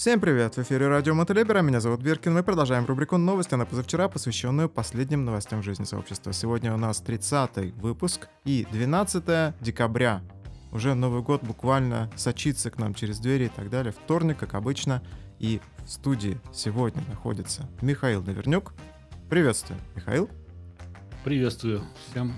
Всем привет! В эфире радио Мотолибера, меня зовут Биркин. Мы продолжаем рубрику «Новости» на позавчера, посвященную последним новостям жизни сообщества. Сегодня у нас 30-й выпуск и 12 декабря. Уже Новый год буквально сочится к нам через двери и так далее. Вторник, как обычно. И в студии сегодня находится Михаил Навернюк. Приветствую, Михаил. Приветствую всем.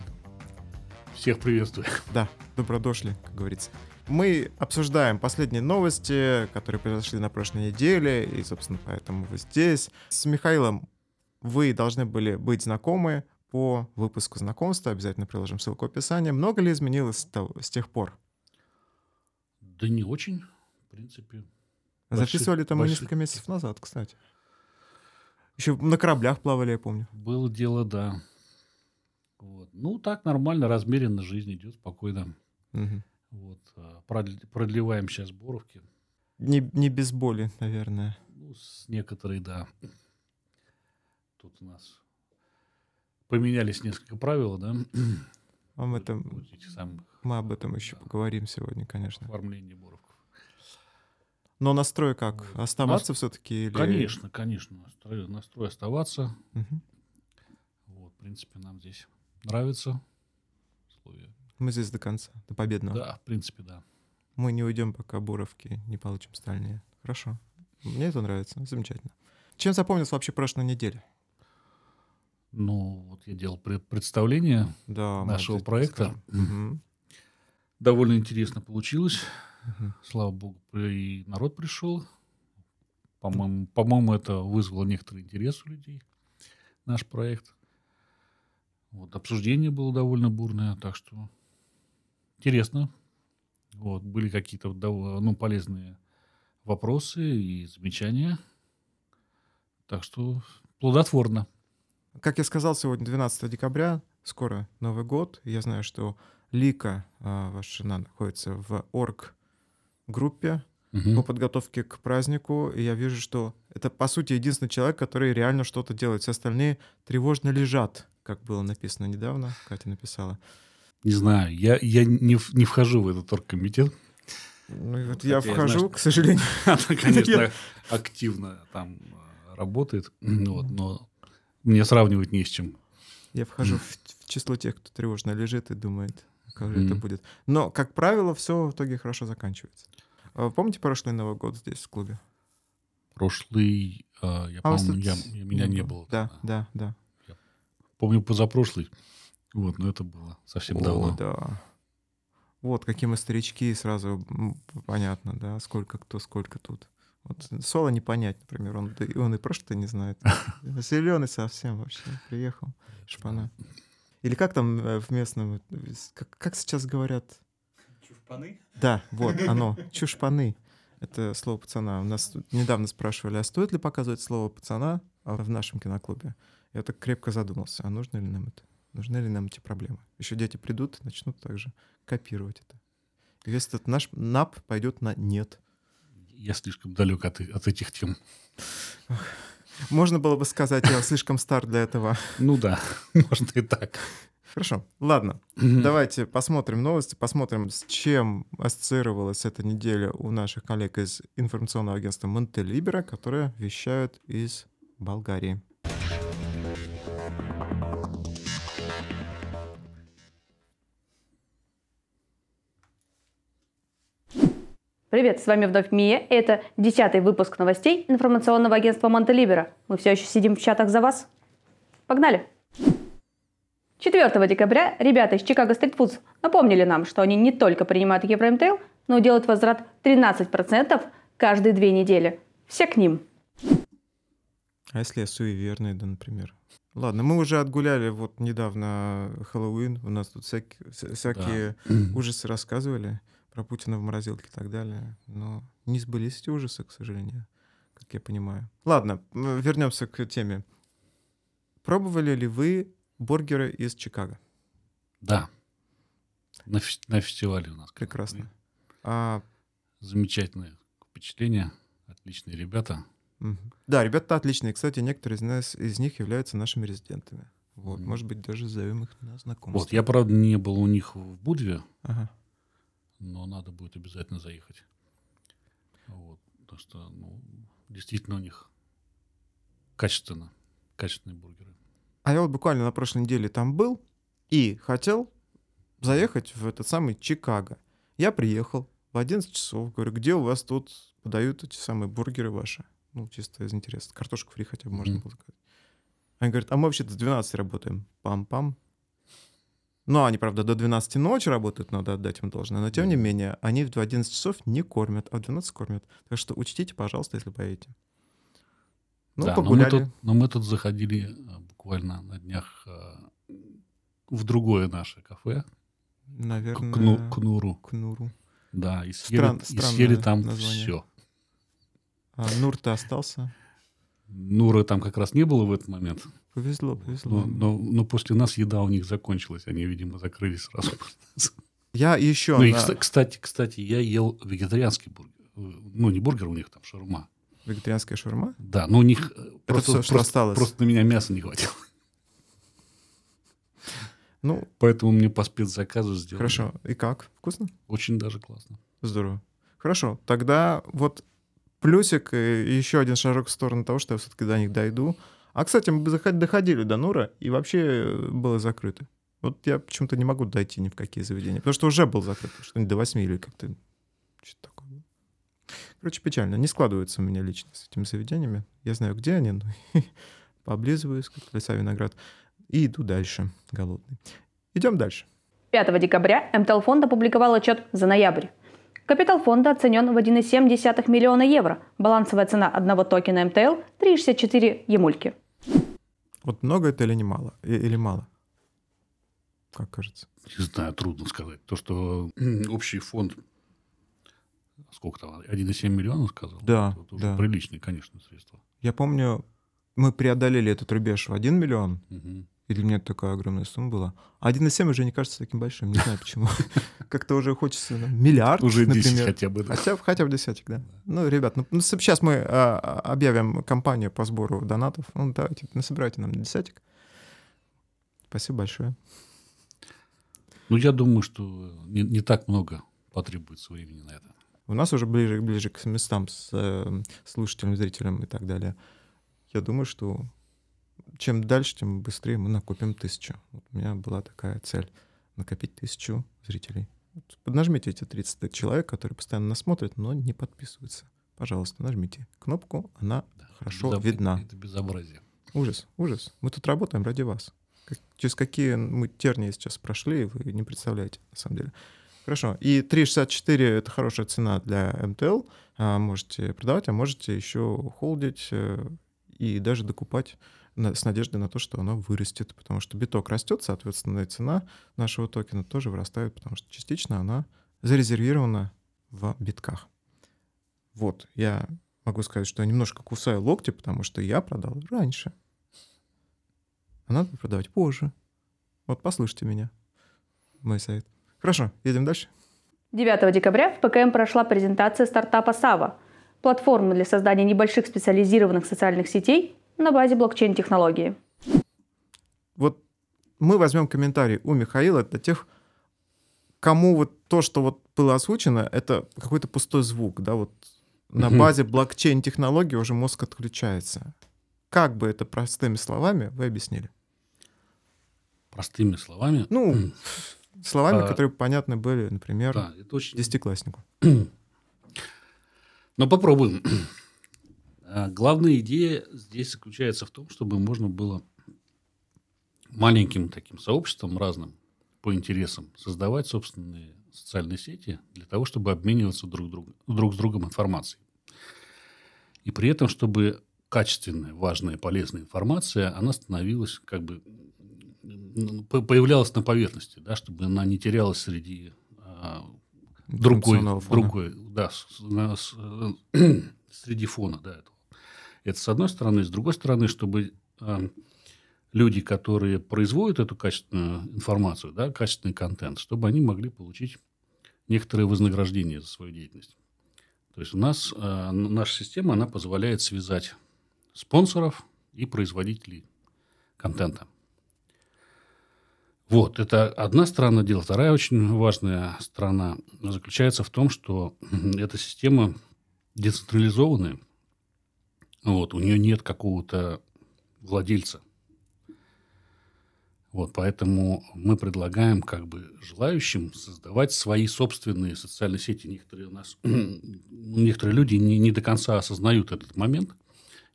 Всех приветствую. Да, добро дошли, как говорится. Мы обсуждаем последние новости, которые произошли на прошлой неделе, и, собственно, поэтому вы здесь. С Михаилом вы должны были быть знакомы по выпуску знакомства. Обязательно приложим ссылку в описании. Много ли изменилось с, тех пор? Да не очень, в принципе. Записывали там мы несколько месяцев назад, кстати. Еще на кораблях плавали, я помню. Было дело, да. Вот. Ну, так нормально, размеренно жизнь идет спокойно. Угу. Вот, а, продлеваем сейчас Боровки. Не, не без боли, наверное. Ну, с некоторой, да. Тут у нас поменялись несколько правил, да. Об этом, вот самых, мы об этом еще да, поговорим сегодня, конечно. Оформление Боровков. Но настрой как? Оставаться Нас... все-таки? Или... Конечно, конечно. Настрой, настрой оставаться. Угу. Вот, в принципе, нам здесь нравится условия. Мы здесь до конца, до победного. Да, в принципе, да. Мы не уйдем, пока Буровки не получим стальные. Хорошо. Мне это нравится. Замечательно. Чем запомнилась вообще прошлая неделя? Ну, вот я делал представление да, нашего проекта. Угу. Довольно интересно получилось. Угу. Слава богу, и народ пришел. По-моему, по-моему, это вызвало некоторый интерес у людей, наш проект. Вот, обсуждение было довольно бурное, так что интересно. Вот, были какие-то ну, полезные вопросы и замечания. Так что плодотворно. Как я сказал, сегодня 12 декабря, скоро Новый год. Я знаю, что Лика, а, ваша жена, находится в орг-группе угу. по подготовке к празднику. И я вижу, что это, по сути, единственный человек, который реально что-то делает. Все остальные тревожно лежат, как было написано недавно. Катя написала. Не знаю, я, я не, не вхожу в этот оргкомитет. Ну, вот я вхожу, знаю, к сожалению. Она, конечно, активно там э, работает, вот, но мне сравнивать не с чем. Я вхожу в, в число тех, кто тревожно лежит и думает, как же это будет. Но, как правило, все в итоге хорошо заканчивается. А помните прошлый Новый год здесь, в клубе? Прошлый, э, я а помню, я, я, меня не было. Да, да, да. Я помню позапрошлый. Вот, но это было совсем О, давно. да. Вот, какие мы старички, сразу понятно, да, сколько кто, сколько тут. Вот Соло не понять, например, он, он и прошлое не знает. Зеленый совсем вообще приехал, шпана. Или как там э, в местном, как, как сейчас говорят? Чушпаны? Да, вот, оно, чушпаны. Это слово пацана. У нас недавно спрашивали, а стоит ли показывать слово пацана в нашем киноклубе? Я так крепко задумался, а нужно ли нам это? Нужны ли нам эти проблемы? Еще дети придут, начнут также копировать это. И весь этот наш НАП пойдет на нет. Я слишком далек от, от этих тем. Можно было бы сказать, я слишком стар для этого. Ну да, можно и так. Хорошо, ладно. Давайте посмотрим новости, посмотрим, с чем ассоциировалась эта неделя у наших коллег из информационного агентства Монтелибера, которые вещают из Болгарии. Привет, с вами вновь Мия, и это десятый выпуск новостей информационного агентства Монтелибера. Мы все еще сидим в чатах за вас. Погнали! 4 декабря ребята из Chicago Street Foods напомнили нам, что они не только принимают Евроэмтейл, но и делают возврат 13% каждые две недели. Все к ним. А если я суеверный, да, например? Ладно, мы уже отгуляли вот недавно Хэллоуин, у нас тут всякие, всякие да. ужасы рассказывали про Путина в морозилке и так далее. Но не сбылись эти ужасы, к сожалению, как я понимаю. Ладно, вернемся к теме. Пробовали ли вы бургеры из Чикаго? Да. На, на фестивале у нас. Прекрасно. А... Замечательное впечатление. Отличные ребята. Да, ребята отличные. Кстати, некоторые из, нас, из них являются нашими резидентами. Вот, mm. может быть, даже зовем их на знакомство. Вот, я, правда, не был у них в Будве. Ага но надо будет обязательно заехать. Вот. Так что, ну, действительно у них качественно, качественные бургеры. А я вот буквально на прошлой неделе там был и хотел заехать в этот самый Чикаго. Я приехал в 11 часов, говорю, где у вас тут подают эти самые бургеры ваши? Ну, чисто из интереса. Картошку фри хотя бы можно Мгм. было сказать. Они говорят, а мы вообще-то с 12 работаем. Пам-пам. Ну, они, правда, до 12 ночи работают, надо отдать им должное. Но, тем не менее, они в 11 часов не кормят, а в 12 кормят. Так что учтите, пожалуйста, если поедете. Ну, Да, но мы, погуляли. тут, но мы тут заходили э, буквально на днях э, в другое наше кафе, к, Наверное, Кну- Кнуру. Кнуру. Да, и съели, Стран- и съели там название. все. А Нур-то остался. Нура там как раз не было в этот момент. Повезло, повезло. Но, но- но после нас еда у них закончилась. Они, видимо, закрылись сразу. Я еще Ну и, на кста- кстати, кстати, я ел вегетарианский бургер. Э, Ну, не бургер, у них там шаурма. вегетарианская шаурма. Да, но у них э, просто, всё, что просто- осталось. просто на меня мяса не хватило. Ну, Поэтому мне по спецзаказу сделали. хорошо. И как? Вкусно? Очень даже классно. Здорово. Хорошо. Тогда вот плюсик и еще один шажок в сторону того, что я все-таки до них дойду. А, кстати, мы доходили до Нура, и вообще было закрыто. Вот я почему-то не могу дойти ни в какие заведения, потому что уже был закрыт, что-нибудь до 8 или как-то что-то такое. Короче, печально. Не складывается у меня лично с этими заведениями. Я знаю, где они, но пооблизываюсь, как леса виноград, и иду дальше, голодный. Идем дальше. 5 декабря МТЛ фонд опубликовал отчет за ноябрь. Капитал фонда оценен в 1,7 миллиона евро. Балансовая цена одного токена МТЛ – 3,64 емульки. Вот много это или не мало? Или мало? Как кажется? Не знаю, трудно сказать. То, что общий фонд, сколько там, 1,7 миллиона сказал? Да, Это уже да. приличные, конечно, средства. Я помню, мы преодолели этот рубеж в 1 миллион, Мгм. И для меня это такая огромная сумма была. А 1,7 уже не кажется таким большим, не знаю почему. Как-то уже хочется ну, миллиард, Уже 10 например. хотя бы. да. Хотя, бы десятик, да. Ну, ребят, ну, сейчас мы а, объявим кампанию по сбору донатов. Ну, давайте, насобирайте нам десятик. Спасибо большое. Ну, я думаю, что не, не так много потребуется времени на это. У нас уже ближе, ближе к местам с э, слушателям, зрителям и так далее. Я думаю, что чем дальше, тем быстрее мы накопим тысячу. Вот у меня была такая цель — накопить тысячу зрителей. Вот поднажмите эти 30 человек, которые постоянно нас смотрят, но не подписываются. Пожалуйста, нажмите кнопку, она Да, хорошо безоб- видна. Это безобразие. Ужас, ужас. Мы тут работаем ради вас. Как- через какие мы тернии сейчас прошли, вы не представляете, на самом деле. Хорошо. И 3,64 — это хорошая цена для МТЛ. А, можете продавать, а можете еще холдить э, и даже докупать с надеждой на то, что оно вырастет. Потому что биток растет, соответственно, и цена нашего токена тоже вырастает, потому что частично она зарезервирована в битках. Вот, я могу сказать, что я немножко кусаю локти, потому что я продал раньше. А надо продавать позже. Вот послушайте меня. Мой совет. Хорошо, едем дальше. 9 декабря в ПКМ прошла презентация стартапа Сава – платформы для создания небольших специализированных социальных сетей на базе блокчейн-технологии. Вот мы возьмем комментарий у Михаила для тех, кому вот то, что вот было озвучено, это какой-то пустой звук, да, вот на базе блокчейн-технологии уже мозг отключается. Как бы это простыми словами вы объяснили? Простыми словами. Ну, словами, А, которые понятны были, например, да, это очень... десятикласснику. Но попробуем. А, Главная идея здесь заключается в том, чтобы можно было маленьким таким сообществом разным по интересам создавать собственные социальные сети для того, чтобы обмениваться друг, друг, друг с другом информацией. И при этом, чтобы качественная, важная, полезная информация, она становилась как бы появлялась на поверхности, да, чтобы она не терялась среди а, другой, другой, да, с- на- с- э, среди фона, да, этого. Это с одной стороны, с другой стороны, чтобы э, люди, которые производят эту качественную информацию, да, качественный контент, чтобы они могли получить некоторое вознаграждение за свою деятельность. То есть у нас э, наша система, она позволяет связать спонсоров и производителей контента. Вот, это одна сторона дела. Вторая очень важная сторона заключается в том, что эта система децентрализованная, Вот, у нее нет какого-то владельца. Вот, поэтому мы предлагаем как бы желающим создавать свои собственные социальные сети. Некоторые, у нас, некоторые люди не, не до конца осознают этот момент,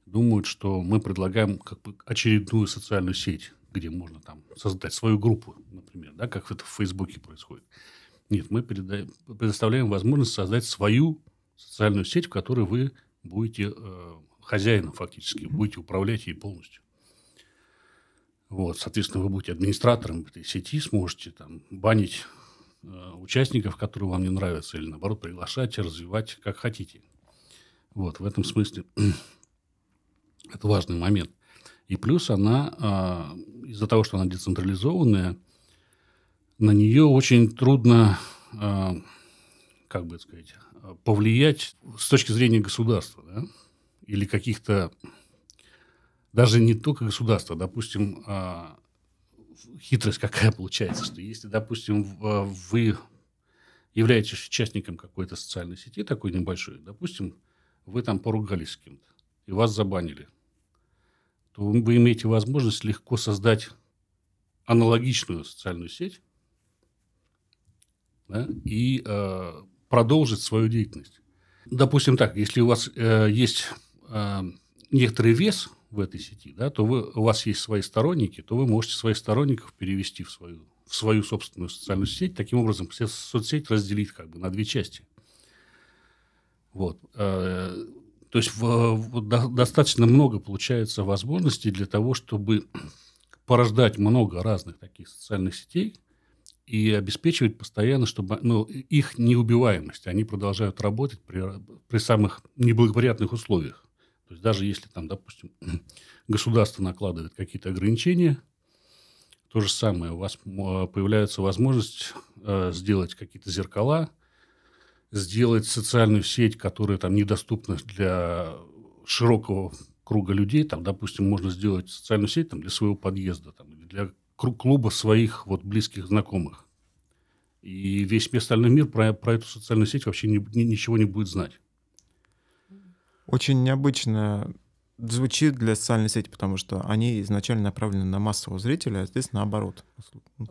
думают, что мы предлагаем как бы очередную социальную сеть, где можно там создать свою группу, например, да, как это в Фейсбуке происходит. Нет, мы предоставляем возможность создать свою социальную сеть, в которой вы будете э, хозяином фактически, будете управлять ей полностью. Вот, соответственно, вы будете администратором этой сети, сможете там банить э, участников, которые вам не нравятся, или наоборот приглашать, развивать, как хотите. Вот, в этом смысле это важный момент. И плюс она, э, из-за того, что она децентрализованная, на нее очень трудно, э, как бы сказать, повлиять с точки зрения государства, да? Или каких-то даже не только государство, допустим, а, хитрость какая получается, что если, допустим, вы являетесь участником какой-то социальной сети, такой небольшой, допустим, вы там поругались с кем-то, и вас забанили, то вы имеете возможность легко создать аналогичную социальную сеть да, и э, продолжить свою деятельность. Допустим так, если у вас э, есть э, некоторый вес в этой сети, да, то вы, у вас есть свои сторонники, то вы можете своих сторонников перевести в свою, в свою собственную социальную сеть, таким образом все соцсеть разделить как бы на две части. Вот. Э, то есть в, в, достаточно много получается возможностей для того, чтобы порождать много разных таких социальных сетей и обеспечивать постоянно, чтобы ну, их неубиваемость. Они продолжают работать при, при самых неблагоприятных условиях. То есть даже если там, допустим, государство накладывает какие-то ограничения, то же самое, у вас появляется возможность э, сделать какие-то зеркала, сделать социальную сеть, которая там недоступна для широкого круга людей. Там, допустим, можно сделать социальную сеть там, для своего подъезда, там, для клуба своих вот, близких знакомых. И весь остальной мир про, про эту социальную сеть вообще ни, ни, ничего не будет знать. Очень необычно звучит для социальной сети, потому что они изначально направлены на массового зрителя, а здесь наоборот.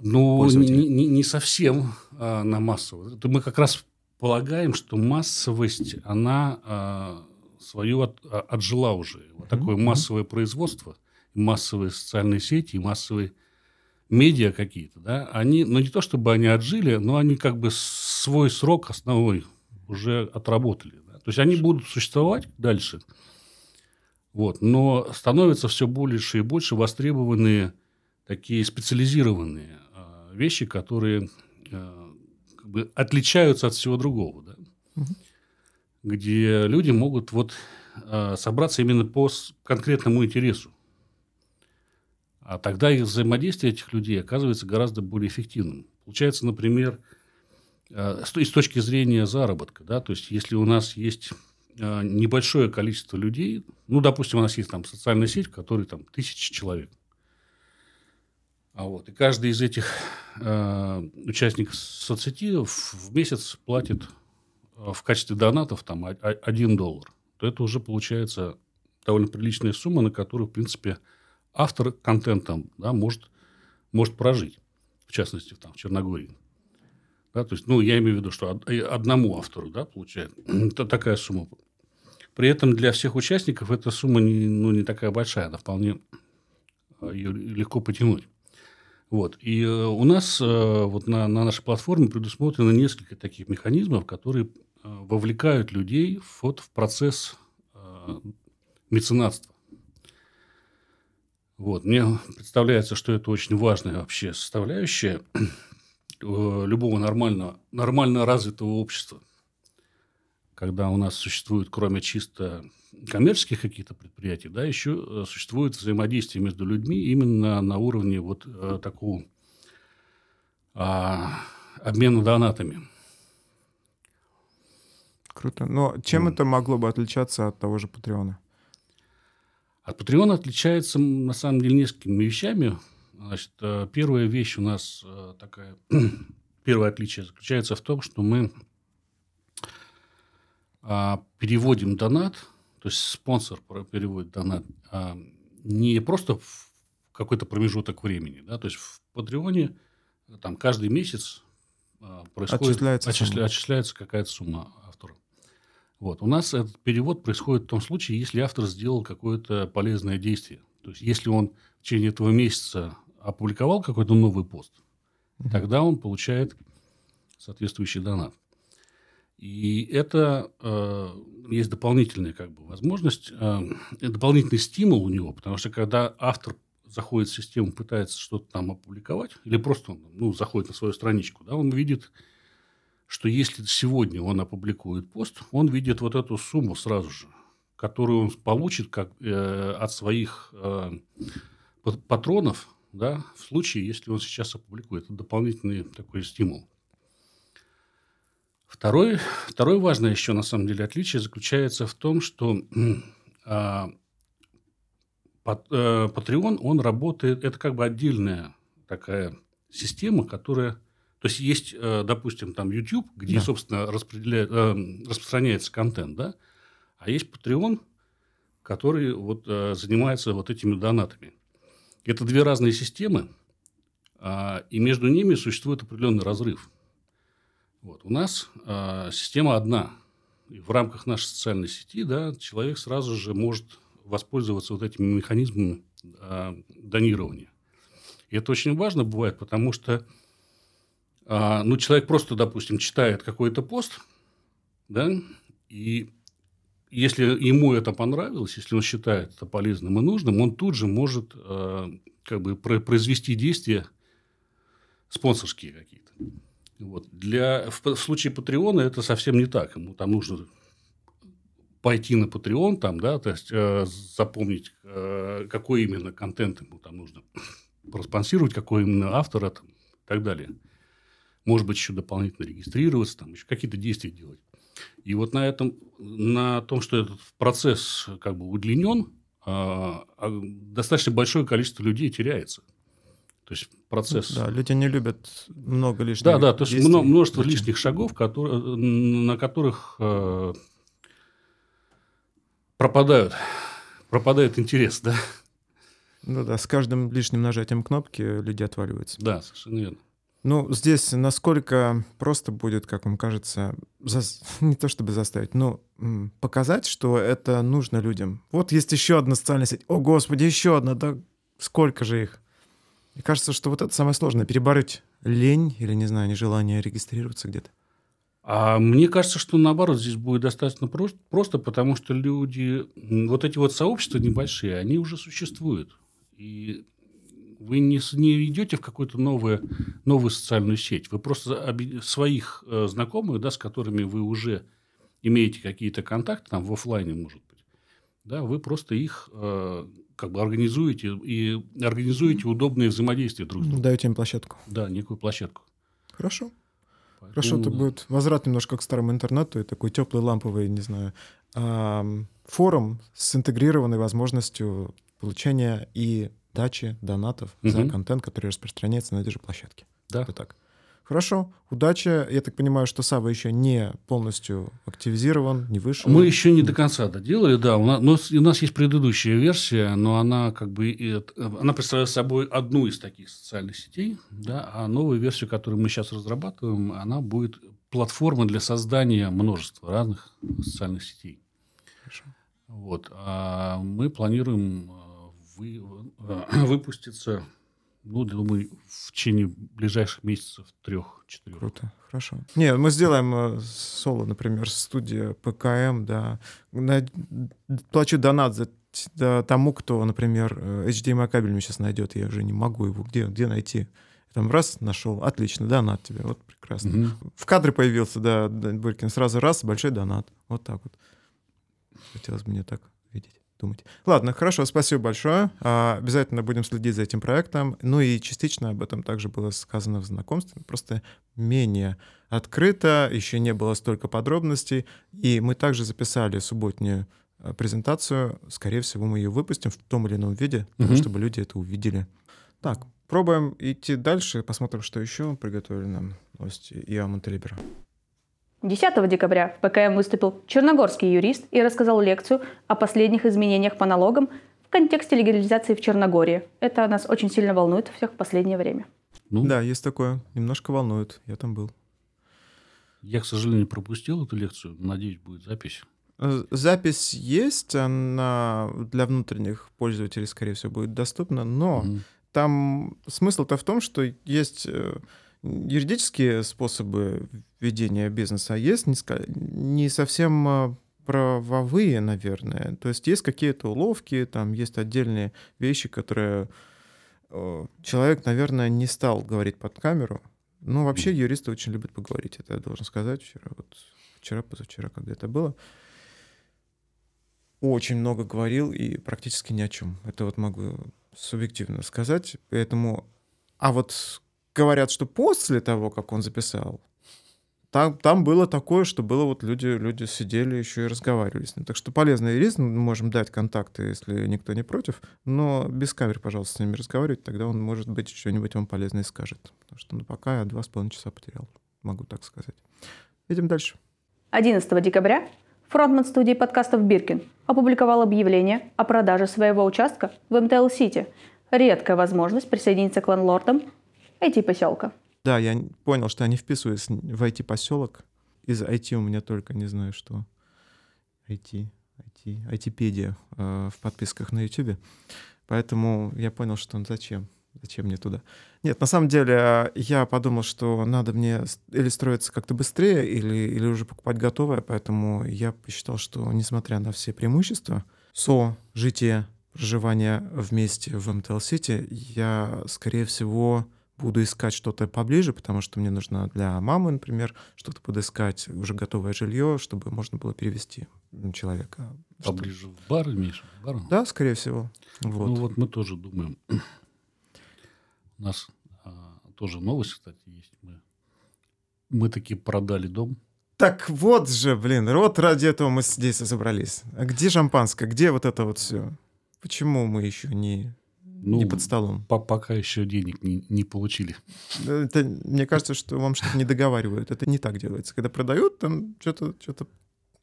Ну, не, не, не совсем а, на массового. Мы как раз полагаем, что массовость, она а, свою от, а, отжила уже. Вот такое mm-hmm. массовое производство, массовые социальные сети, массовые медиа какие-то, да, они, ну не то чтобы они отжили, но они как бы свой срок основной уже отработали. То есть они будут существовать дальше, вот, но становятся все больше и больше востребованные такие специализированные э, вещи, которые э, как бы отличаются от всего другого, да? угу. где люди могут вот э, собраться именно по конкретному интересу. А тогда их взаимодействие этих людей оказывается гораздо более эффективным. Получается, например, Э, с точки зрения заработка, да, то есть если у нас есть э, небольшое количество людей, ну, допустим, у нас есть там социальная сеть, в которой там тысячи человек, а вот, и каждый из этих э, участников соцсети в, в месяц платит э, в качестве донатов там один доллар, то это уже получается довольно приличная сумма, на которую, в принципе, автор контента да, может, может прожить, в частности, там, в Черногории. Да, то есть, ну, я имею в виду, что одному автору да, получает это такая сумма. При этом для всех участников эта сумма не, ну, не такая большая, она вполне а, ее легко потянуть. Вот. И э, у нас э, вот на, на нашей платформе предусмотрено несколько таких механизмов, которые э, вовлекают людей вот, в процесс меценатства. Вот. Мне представляется, что это очень важная вообще составляющая любого нормального, нормально развитого общества, когда у нас существует, кроме чисто коммерческих каких-то предприятий, да, еще э, существует взаимодействие между людьми именно на уровне вот э, такого а, обмена донатами. Круто. Но чем mm. это могло бы отличаться от того же Патреона? От Патреона отличается, на самом деле, несколькими вещами. Значит, э, первая вещь у нас э, такая, первое отличие заключается в том, что мы а, переводим донат, то есть спонсор переводит донат, а не просто в какой-то промежуток времени. Да? То есть в Патреоне там каждый месяц а, происходит, отчисляется, отчисля, отчисляется какая-то сумма автору. Вот. У нас этот перевод происходит в том случае, если автор сделал какое-то полезное действие. То есть, если он в течение этого месяца опубликовал какой-то новый пост, угу. тогда он получает соответствующий донат. И это э, есть дополнительная как бы, возможность, э, дополнительный стимул у него, потому что когда автор заходит в систему, пытается что-то там опубликовать, или просто он ну, заходит на свою страничку, да, он видит, что если сегодня он опубликует пост, он видит вот эту сумму сразу же, которую он получит как, э, от своих э, патронов, да, в случае, если он сейчас опубликует. Это дополнительный такой стимул. Второй, второе важное еще, на самом деле, отличие заключается в том, что э, Patreon, он работает, это как бы отдельная такая система, которая... То есть, есть, э, допустим, там YouTube, где, да. собственно, распределяет, э, распространяется контент, да? А есть Patreon, который вот занимается вот этими донатами. Это две разные системы, а, и между ними существует определенный разрыв. Вот. У нас система одна. И в рамках нашей социальной сети да, человек сразу же может воспользоваться вот этими механизмами э, донирования. И это очень важно бывает, потому что ну, человек просто, допустим, читает какой-то пост, да, и если ему это понравилось, если он считает это полезным и нужным, он тут же может э, как бы произвести действия спонсорские какие-то. Вот. Для, в, в случае Патреона это совсем не так. Ему там нужно пойти на Patreon, там, да, то есть э, запомнить, э, какой именно контент ему там нужно проспонсировать, какой именно автора там, и так далее. Может быть, еще дополнительно регистрироваться, там, еще какие-то действия делать. И вот на этом, на том, что этот процесс как бы удлинен, э, достаточно большое количество людей теряется. То есть процесс. Да, люди не любят много лишних. Да, да, то есть множество лишних шагов, которые, на которых э, пропадают, пропадает интерес, да? Ну да, с каждым лишним нажатием кнопки люди отваливаются. Да, совершенно верно. Ну, здесь насколько просто будет, как вам кажется, за... не то чтобы заставить, но показать, что это нужно людям. Вот есть еще одна социальная сеть. О, Господи, еще одна, да сколько же их? Мне кажется, что вот это самое сложное, перебороть лень или, не знаю, нежелание регистрироваться где-то. А мне кажется, что наоборот здесь будет достаточно просто, просто, потому что люди, вот эти вот сообщества небольшие, они уже существуют. И вы не, не идете в какую-то новую, новую социальную сеть. Вы просто своих э, знакомых, да, с которыми вы уже имеете какие-то контакты, там в офлайне, может быть, да, вы просто их э, как бы организуете и организуете удобные взаимодействия друг с другом. Даете им площадку. Да, некую площадку. Хорошо. Хорошо, это будет возврат немножко к старому интернету и такой теплый ламповый, не знаю, форум с интегрированной возможностью получения и дачи донатов угу. за контент, который распространяется на этой же площадке. Да. Это так. Хорошо, удачи. Я так понимаю, что Сава еще не полностью активизирован, не вышел. Мы еще не до конца доделали, да. У нас, у нас есть предыдущая версия, но она как бы она представляет собой одну из таких социальных сетей, да, а новую версию, которую мы сейчас разрабатываем, она будет платформой для создания множества разных социальных сетей. Хорошо. Вот. А мы планируем э, вы, э, выпуститься ну, думаю, в течение ближайших месяцев трех-четырех. Круто, хорошо. Не, мы сделаем э, соло, например, студия ПКМ, да. Плачу донат за да, тому, кто, например, HDMI кабель мне сейчас найдет, я уже не могу его где, где найти. Там раз нашел, отлично, донат тебе, вот прекрасно. Угу. В кадре появился, да, Буркин, сразу раз, большой донат, вот так вот. Хотелось бы мне так видеть думать. Ладно, хорошо, спасибо большое. А, обязательно будем следить за этим проектом. Ну и частично об этом также было сказано в знакомстве, просто менее открыто, еще не было столько подробностей. И мы также записали субботнюю а, презентацию. Скорее всего, мы ее выпустим в том или ином виде, угу. чтобы люди это увидели. Так, пробуем идти дальше, посмотрим, что еще приготовили нам гости и Монтелибера. 10 декабря в ПКМ выступил черногорский юрист и рассказал лекцию о последних изменениях по налогам в контексте легализации в Черногории. Это нас очень сильно волнует всех в последнее время. Ну, да, есть такое. Немножко волнует. Я там был. Я, к сожалению, пропустил эту лекцию. Надеюсь, будет запись. Э, запись есть, она для внутренних пользователей, скорее всего, будет доступна, но угу. там смысл-то в том, что есть э, юридические способы ведения бизнеса, а есть не совсем э, правовые, наверное. То есть есть какие-то уловки, там есть отдельные вещи, которые человек, наверное, не стал говорить под камеру. Ну, вообще юристы очень любят поговорить, это я должен сказать. Вчера, вот, вчера, позавчера, когда это было очень много говорил и практически ни о чем. Это вот могу субъективно сказать. Поэтому... А вот говорят, что после того, как он записал, там, там было такое, что было вот люди, люди сидели еще и разговаривали с ним. Так что полезный юрист, мы можем дать контакты, если никто не против, но без камер, пожалуйста, с ними разговаривать, тогда он, может быть, что-нибудь вам полезное скажет. Потому что ну, пока я два с половиной часа потерял, могу так сказать. Идем дальше. 11 декабря Фронтмен студии подкастов «Биркин» опубликовал объявление о продаже своего участка в МТЛ-Сити. Редкая возможность присоединиться к лендлордам IT-поселка. Да, я понял, что я не вписываюсь в IT-поселок. Из IT у меня только не знаю что. IT, IT, IT-педия э, в подписках на YouTube. Поэтому я понял, что зачем. Зачем мне туда? Нет, на самом деле я подумал, что надо мне или строиться как-то быстрее, или, или уже покупать готовое, поэтому я посчитал, что несмотря на все преимущества со жития, проживания вместе в МТЛ-Сити, я, скорее всего, буду искать что-то поближе, потому что мне нужно для мамы, например, что-то подыскать, уже готовое жилье, чтобы можно было перевести человека. Поближе в бар, имеешь? В бар? Да, скорее всего. Вот. Ну вот мы тоже думаем у нас а, тоже новость, кстати, есть. Мы, мы таки продали дом. Так вот же, блин, вот ради этого мы здесь собрались. А где шампанское? Где вот это вот все? Почему мы еще не, ну, не под столом? По пока еще денег не, не получили. Это, мне кажется, что вам что-то не договаривают. Это не так делается. Когда продают, там что-то... что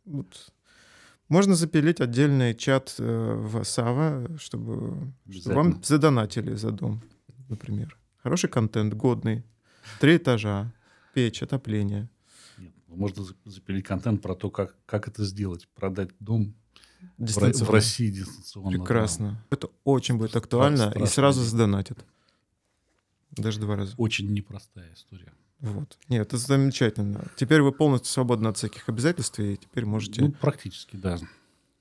вот. Можно запилить отдельный чат э, в Сава, чтобы, чтобы вам задонатили за дом например. Хороший контент, годный. Три этажа, печь, отопление. Нет, можно запилить контент про то, как, как это сделать. Продать дом в, в России дистанционно. Прекрасно. Да. Это очень будет актуально и сразу задонатят. Даже два раза. Очень непростая история. Вот. Нет, это замечательно. Теперь вы полностью свободны от всяких обязательств, и теперь можете... Ну, практически, да.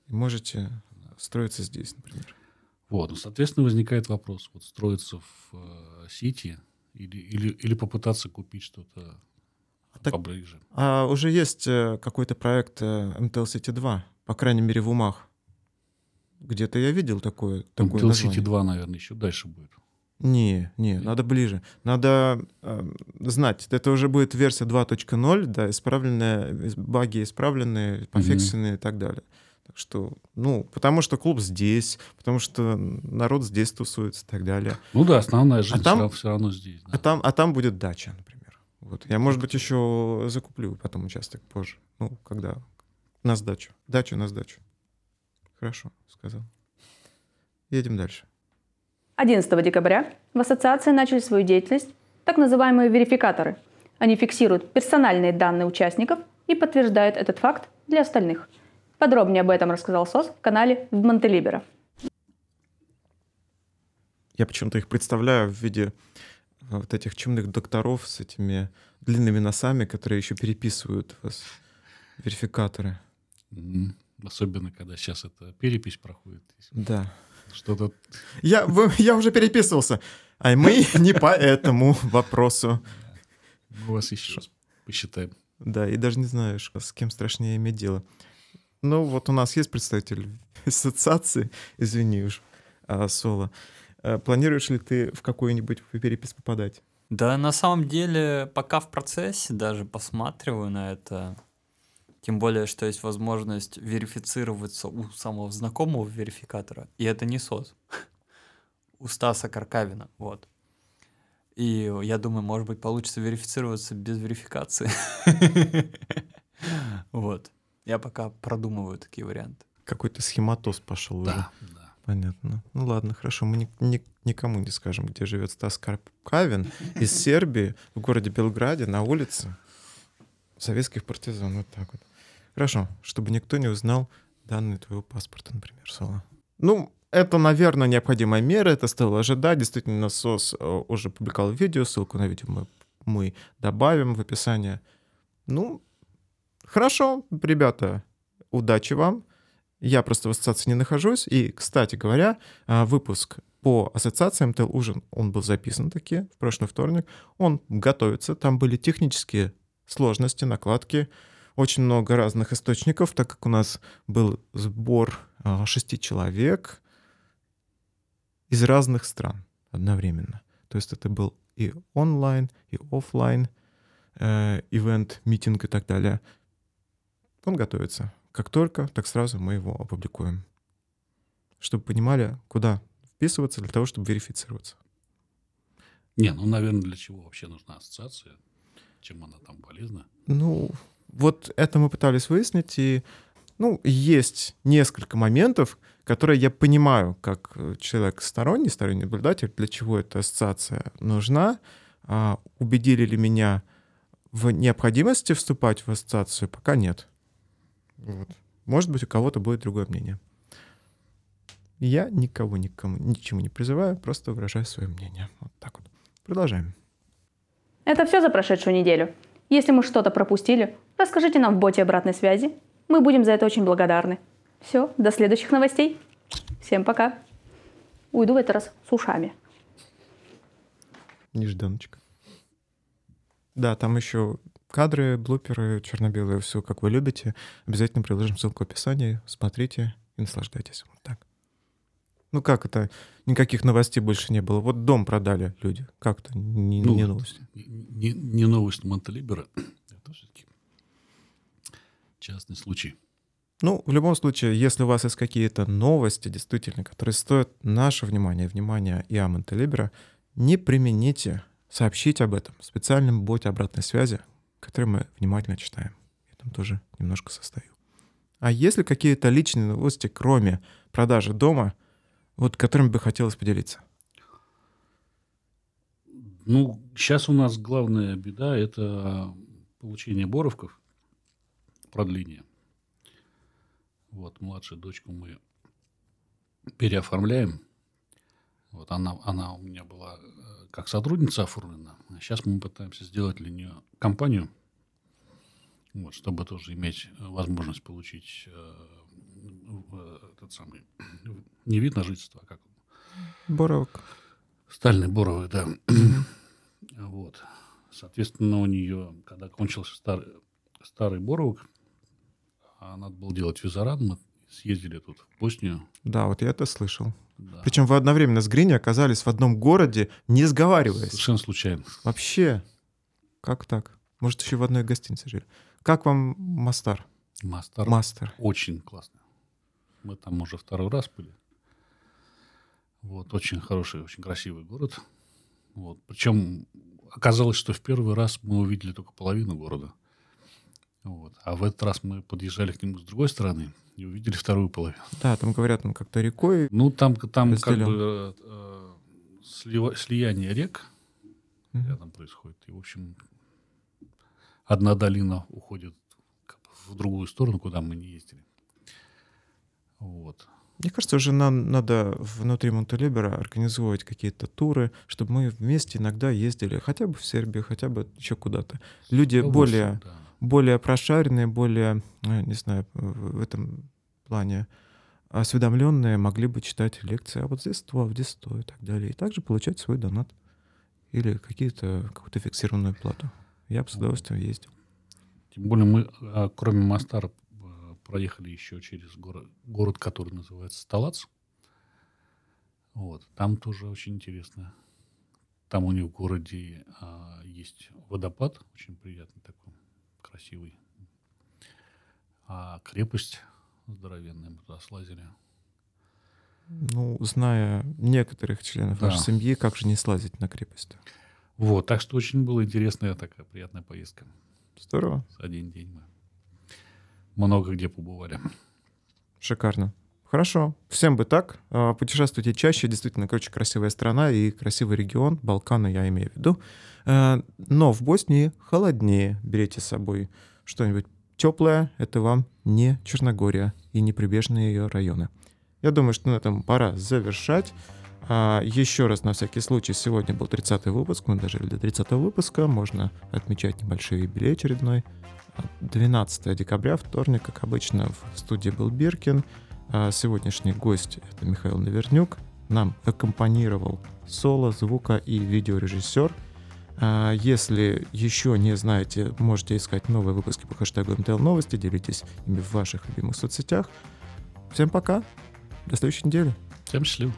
Можете строиться здесь, например. Вот, ну, соответственно, возникает вопрос, вот строиться в э, Сити или, или, или попытаться купить что-то так, поближе. А уже есть э, какой-то проект э, MTL City 2, по крайней мере, в умах. Где-то я видел такое, такое MTL название. City 2, наверное, еще дальше будет. Не, не, Нет. надо ближе. Надо э, знать, это уже будет версия 2.0, да, исправленная, баги исправленные, пофиксенные mm-hmm. и так далее. Так что, ну, потому что клуб здесь, потому что народ здесь тусуется и так далее. Ну да, основная жизнь а там, все равно здесь. Да. А, там, а там будет дача, например. Вот. Я, может быть, еще закуплю потом участок позже. Ну, когда на сдачу. Дачу на сдачу. Хорошо, сказал. Едем дальше. 11 декабря в ассоциации начали свою деятельность так называемые верификаторы. Они фиксируют персональные данные участников и подтверждают этот факт для остальных – Подробнее об этом рассказал СОС в канале в Монтелибера. Я почему-то их представляю в виде э, вот этих чумных докторов с этими длинными носами, которые еще переписывают вас, верификаторы. Особенно, когда сейчас эта перепись проходит. Да. Что-то... Я, я уже переписывался. А мы не по этому вопросу. Мы вас еще раз посчитаем. Да, и даже не знаешь, с кем страшнее иметь дело. Ну, вот у нас есть представитель ассоциации, извини уж, а, Соло. А, планируешь ли ты в какую-нибудь перепись попадать? Да, на самом деле, пока в процессе даже посматриваю на это. Тем более, что есть возможность верифицироваться у самого знакомого верификатора. И это не СОС. у Стаса Каркавина. Вот. И я думаю, может быть, получится верифицироваться без верификации. Вот. Я пока продумываю такие варианты. Какой-то схематоз пошел уже. Да, да. Понятно. Ну ладно, хорошо. Мы ни- ни- никому не скажем, где живет Стас Карпкавин из Сербии в городе Белграде на улице советских партизан. Вот так вот. Хорошо, чтобы никто не узнал данные твоего паспорта, например, Соло. Ну, это, наверное, необходимая мера, это стоило ожидать. Действительно, СОС э, уже публиковал видео, ссылку на видео мы, мы добавим в описание. Ну, хорошо, ребята, удачи вам. Я просто в ассоциации не нахожусь. И, кстати говоря, а, выпуск по ассоциациям ТЛ Ужин, он был записан таки в прошлый вторник. Он готовится. Там были технические сложности, накладки, очень много разных источников, так как у нас был сбор а, шести человек из разных стран одновременно. То есть это был и онлайн, и офлайн, э, ивент, митинг и так далее. Он готовится. Как только, так сразу мы его опубликуем. Чтобы понимали, куда вписываться для того, чтобы верифицироваться. Не, ну, наверное, для чего вообще нужна ассоциация? Чем она там полезна? Ну, вот это мы пытались выяснить, и ну, есть несколько моментов, которые я понимаю, как э, человек сторонний, сторонний наблюдатель, для чего эта ассоциация нужна. А убедили ли меня в необходимости вступать в ассоциацию, пока нет. Вот. Может быть, у кого-то будет другое мнение. Я никого никому ничему не призываю, просто выражаю свое мнение. Вот так вот. Продолжаем. Это все за прошедшую неделю. Если мы что-то пропустили, расскажите нам в боте обратной связи. Мы будем за это очень благодарны. Все, до следующих новостей. Всем пока. Уйду в этот раз с ушами. Нежданочка. Да, там еще кадры, блуперы, черно-белые, все как вы любите. Обязательно приложим ссылку в описании. Смотрите и наслаждайтесь. Вот так. Ну как это? Никаких новостей больше не было. Вот дом продали люди. Как-то не, Ну, не новость. Не, не новость Монтелибера. Это все-таки частный случай. Ну, в любом случае, если у вас есть какие-то новости, действительно, которые стоят наше внимание, внимание и Амонта Либера, не примените сообщить об этом в специальном боте обратной связи, который мы внимательно читаем. Я там тоже немножко состою. А если какие-то личные новости, кроме продажи дома, вот которыми бы хотелось поделиться? Ну, сейчас у нас главная беда – это получение боровков, продление. Вот, младшую дочку мы переоформляем. Вот она, она у меня была э, как сотрудница оформлена. А сейчас мы пытаемся сделать для нее компанию, вот, чтобы тоже иметь возможность получить э, э, этот самый, не вид на жительство, а как? Боровок. Стальный боровый, да. вот. Соответственно, у нее, когда кончился старый, старый боровок, а надо было делать визаран, мы съездили тут в Боснию. Да, вот я это слышал. Да. Причем вы одновременно с Грини оказались в одном городе, не сговариваясь. Совершенно случайно. Вообще, как так? Может, еще в одной гостинице жили. Как вам Мастар? Мастер Мастер. очень классно. Мы там уже второй раз были. Вот, очень хороший, очень красивый город. Вот. Причем оказалось, что в первый раз мы увидели только половину города. Вот. А в этот раз мы подъезжали к нему с другой стороны и увидели вторую половину. Да, там говорят, он как-то рекой. Ну, там, там как бы э, слива- слияние рек Мгм. рядом происходит. И, в общем, одна долина уходит как бы в другую сторону, куда мы не ездили. Вот. Мне кажется, уже нам надо внутри Монтелибера организовывать какие-то туры, чтобы мы вместе иногда ездили хотя бы в Сербию, хотя бы еще куда-то. Люди более, да. Более прошаренные, более, э, не знаю, в этом плане осведомленные могли бы читать лекции, а вот здесь то, а вот здесь то и так далее. И также получать свой донат или какие-то, какую-то фиксированную плату. Я бы с удовольствием ездил. Тем более мы, а, кроме Мастара, э, проехали еще через город, город, который называется Сталац. Вот. Там тоже очень интересно. Там у них в городе а, есть водопад, очень приятный такой, красивый. А крепость здоровенная, мы туда слазили. Ну, зная некоторых членов Да. вашей семьи, как же не слазить на крепость? Вот, так что очень была интересная такая приятная поездка. Здорово. Один день мы. много где побывали. Шикарно. Хорошо. Всем бы так. А, путешествуйте чаще. Действительно, короче, красивая страна и красивый регион. Балканы я имею в виду. А, но в Боснии холоднее. Берите с собой что-нибудь теплое. Это вам не Черногория и не прибежные ее районы. Я думаю, что на этом пора завершать. А, еще раз, на всякий случай, сегодня был 30 выпуск, мы дожили до 30 выпуска, можно отмечать небольшой юбилей очередной. 12 декабря, вторник, как обычно, в студии был Биркин. А, сегодняшний гость — это Михаил Навернюк. Нам аккомпанировал соло, звука и видеорежиссер. А, если еще не знаете, можете искать новые выпуски по хэштегу МТЛ Новости, делитесь ими в ваших любимых соцсетях. Всем пока! До следующей недели. Всем счастливо.